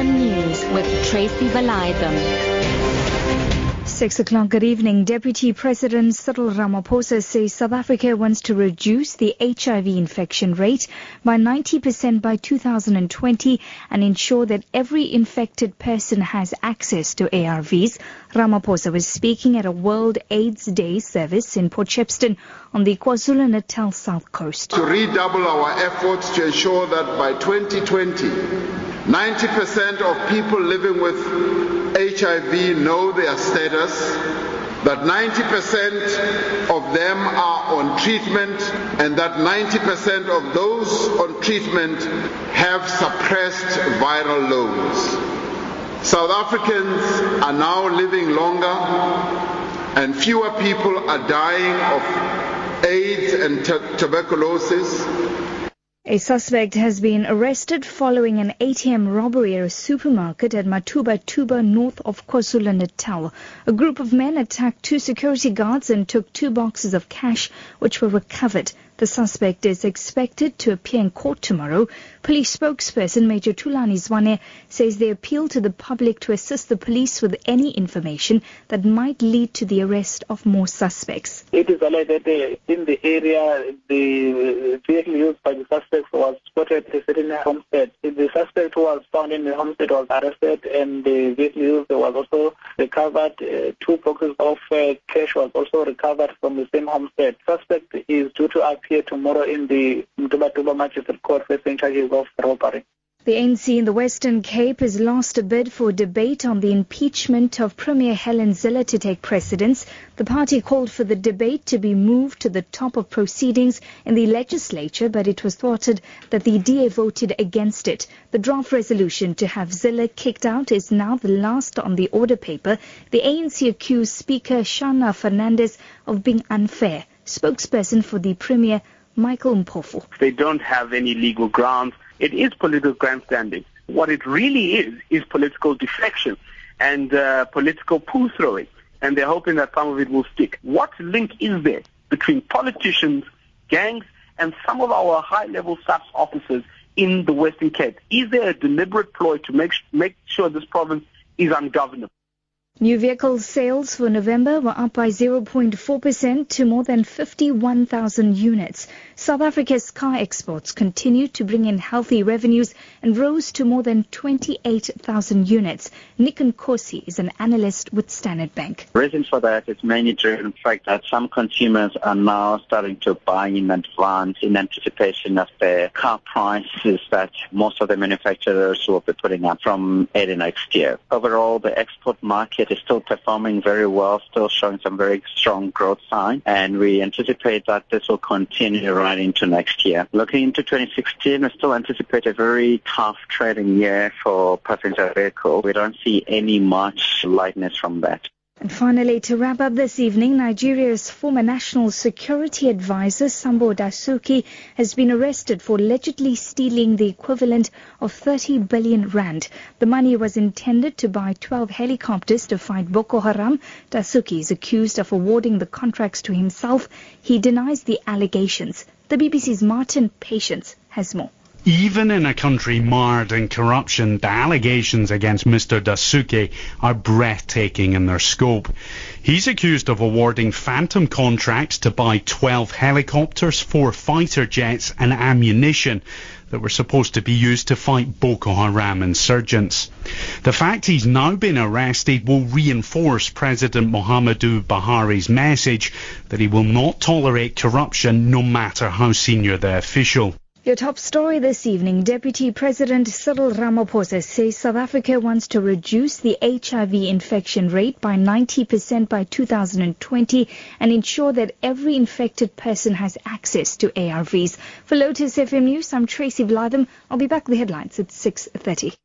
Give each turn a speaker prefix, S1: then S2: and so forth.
S1: FM News with Tracy Valaydham.
S2: Six o'clock, good evening. Deputy President Cyril Ramaphosa says South Africa wants to reduce the HIV infection rate by 90% by 2020 and ensure that every infected person has access to ARVs. Ramaphosa was speaking at a World AIDS Day service in Port Shepstone on the KwaZulu-Natal South Coast.
S3: To redouble our efforts to ensure that by 2020, 90% of people living with HIV know their status, that 90% of them are on treatment, and that 90% of those on treatment have suppressed viral loads. South Africans are now living longer, and fewer people are dying of AIDS and t- tuberculosis
S2: a suspect has been arrested following an ATM robbery at a supermarket at Mtubatuba north of KwaZulu-Natal. A group of men attacked two security guards and took two boxes of cash which were recovered. The suspect is expected to appear in court tomorrow. Police spokesperson Major Thulani Zwane says they appeal to the public to assist the police with any information that might lead to the arrest of more suspects.
S4: It is alleged that in the area, the vehicle used by the suspect was spotted at a homestead. The suspect who was found in the homestead was arrested and the vehicle used was also recovered. Uh, two boxes of uh, cash was also recovered from the same homestead. Suspect is due to appear appear tomorrow in the Mtuba Magistrate Court facing charges of robbery.
S2: The ANC in the Western Cape has lost a bid for debate on the impeachment of Premier Helen Zille to take precedence. The party called for the debate to be moved to the top of proceedings in the legislature, but it was thwarted that the DA voted against it. The draft resolution to have Zille kicked out is now the last on the order paper. The ANC accused Speaker Sharna Fernandez of being unfair spokesperson for the Premier, Michael Mpofu.
S5: They don't have any legal grounds. It is political grandstanding. What it really is, is political deflection and uh, political poo throwing. And they're hoping that some of it will stick. What link is there between politicians, gangs, and some of our high-level SAPS officers in the Western Cape? Is there a deliberate ploy to make, make sure this province is ungovernable?
S2: New vehicle sales for November were up by 0.4% to more than 51,000 units. South Africa's car exports continued to bring in healthy revenues and rose to more than 28,000 units. Nick Nkosi is an analyst with Standard Bank.
S6: The reason for that is mainly driven by the fact that some consumers are now starting to buy in advance in anticipation of the car prices that most of the manufacturers will be putting up from early next year. Overall, the export market is still performing very well, still showing some very strong growth signs, and we anticipate that this will continue right into next year. Looking into 2016, we still anticipate a very tough trading year for passenger vehicles. We don't see any much lightness from that.
S2: And finally, to wrap up this evening, Nigeria's former national security advisor, Sambo Dasuki, has been arrested for allegedly stealing the equivalent of 30 billion rand. The money was intended to buy 12 helicopters to fight Boko Haram. Dasuki is accused of awarding the contracts to himself. He denies the allegations. The BBC's Martin Patience has more.
S7: Even in a country marred in corruption, the allegations against Mr. Dasuki are breathtaking in their scope. He's accused of awarding phantom contracts to buy 12 helicopters, 4 fighter jets and ammunition that were supposed to be used to fight Boko Haram insurgents. The fact he's now been arrested will reinforce President Muhammadu Buhari's message that he will not tolerate corruption no matter how senior the official.
S2: Your top story this evening, Deputy President Cyril Ramaphosa says South Africa wants to reduce the HIV infection rate by 90% by 2020 and ensure that every infected person has access to ARVs. For Lotus FM News, I'm Tracy Valaydham. I'll be back with the headlines at 6.30.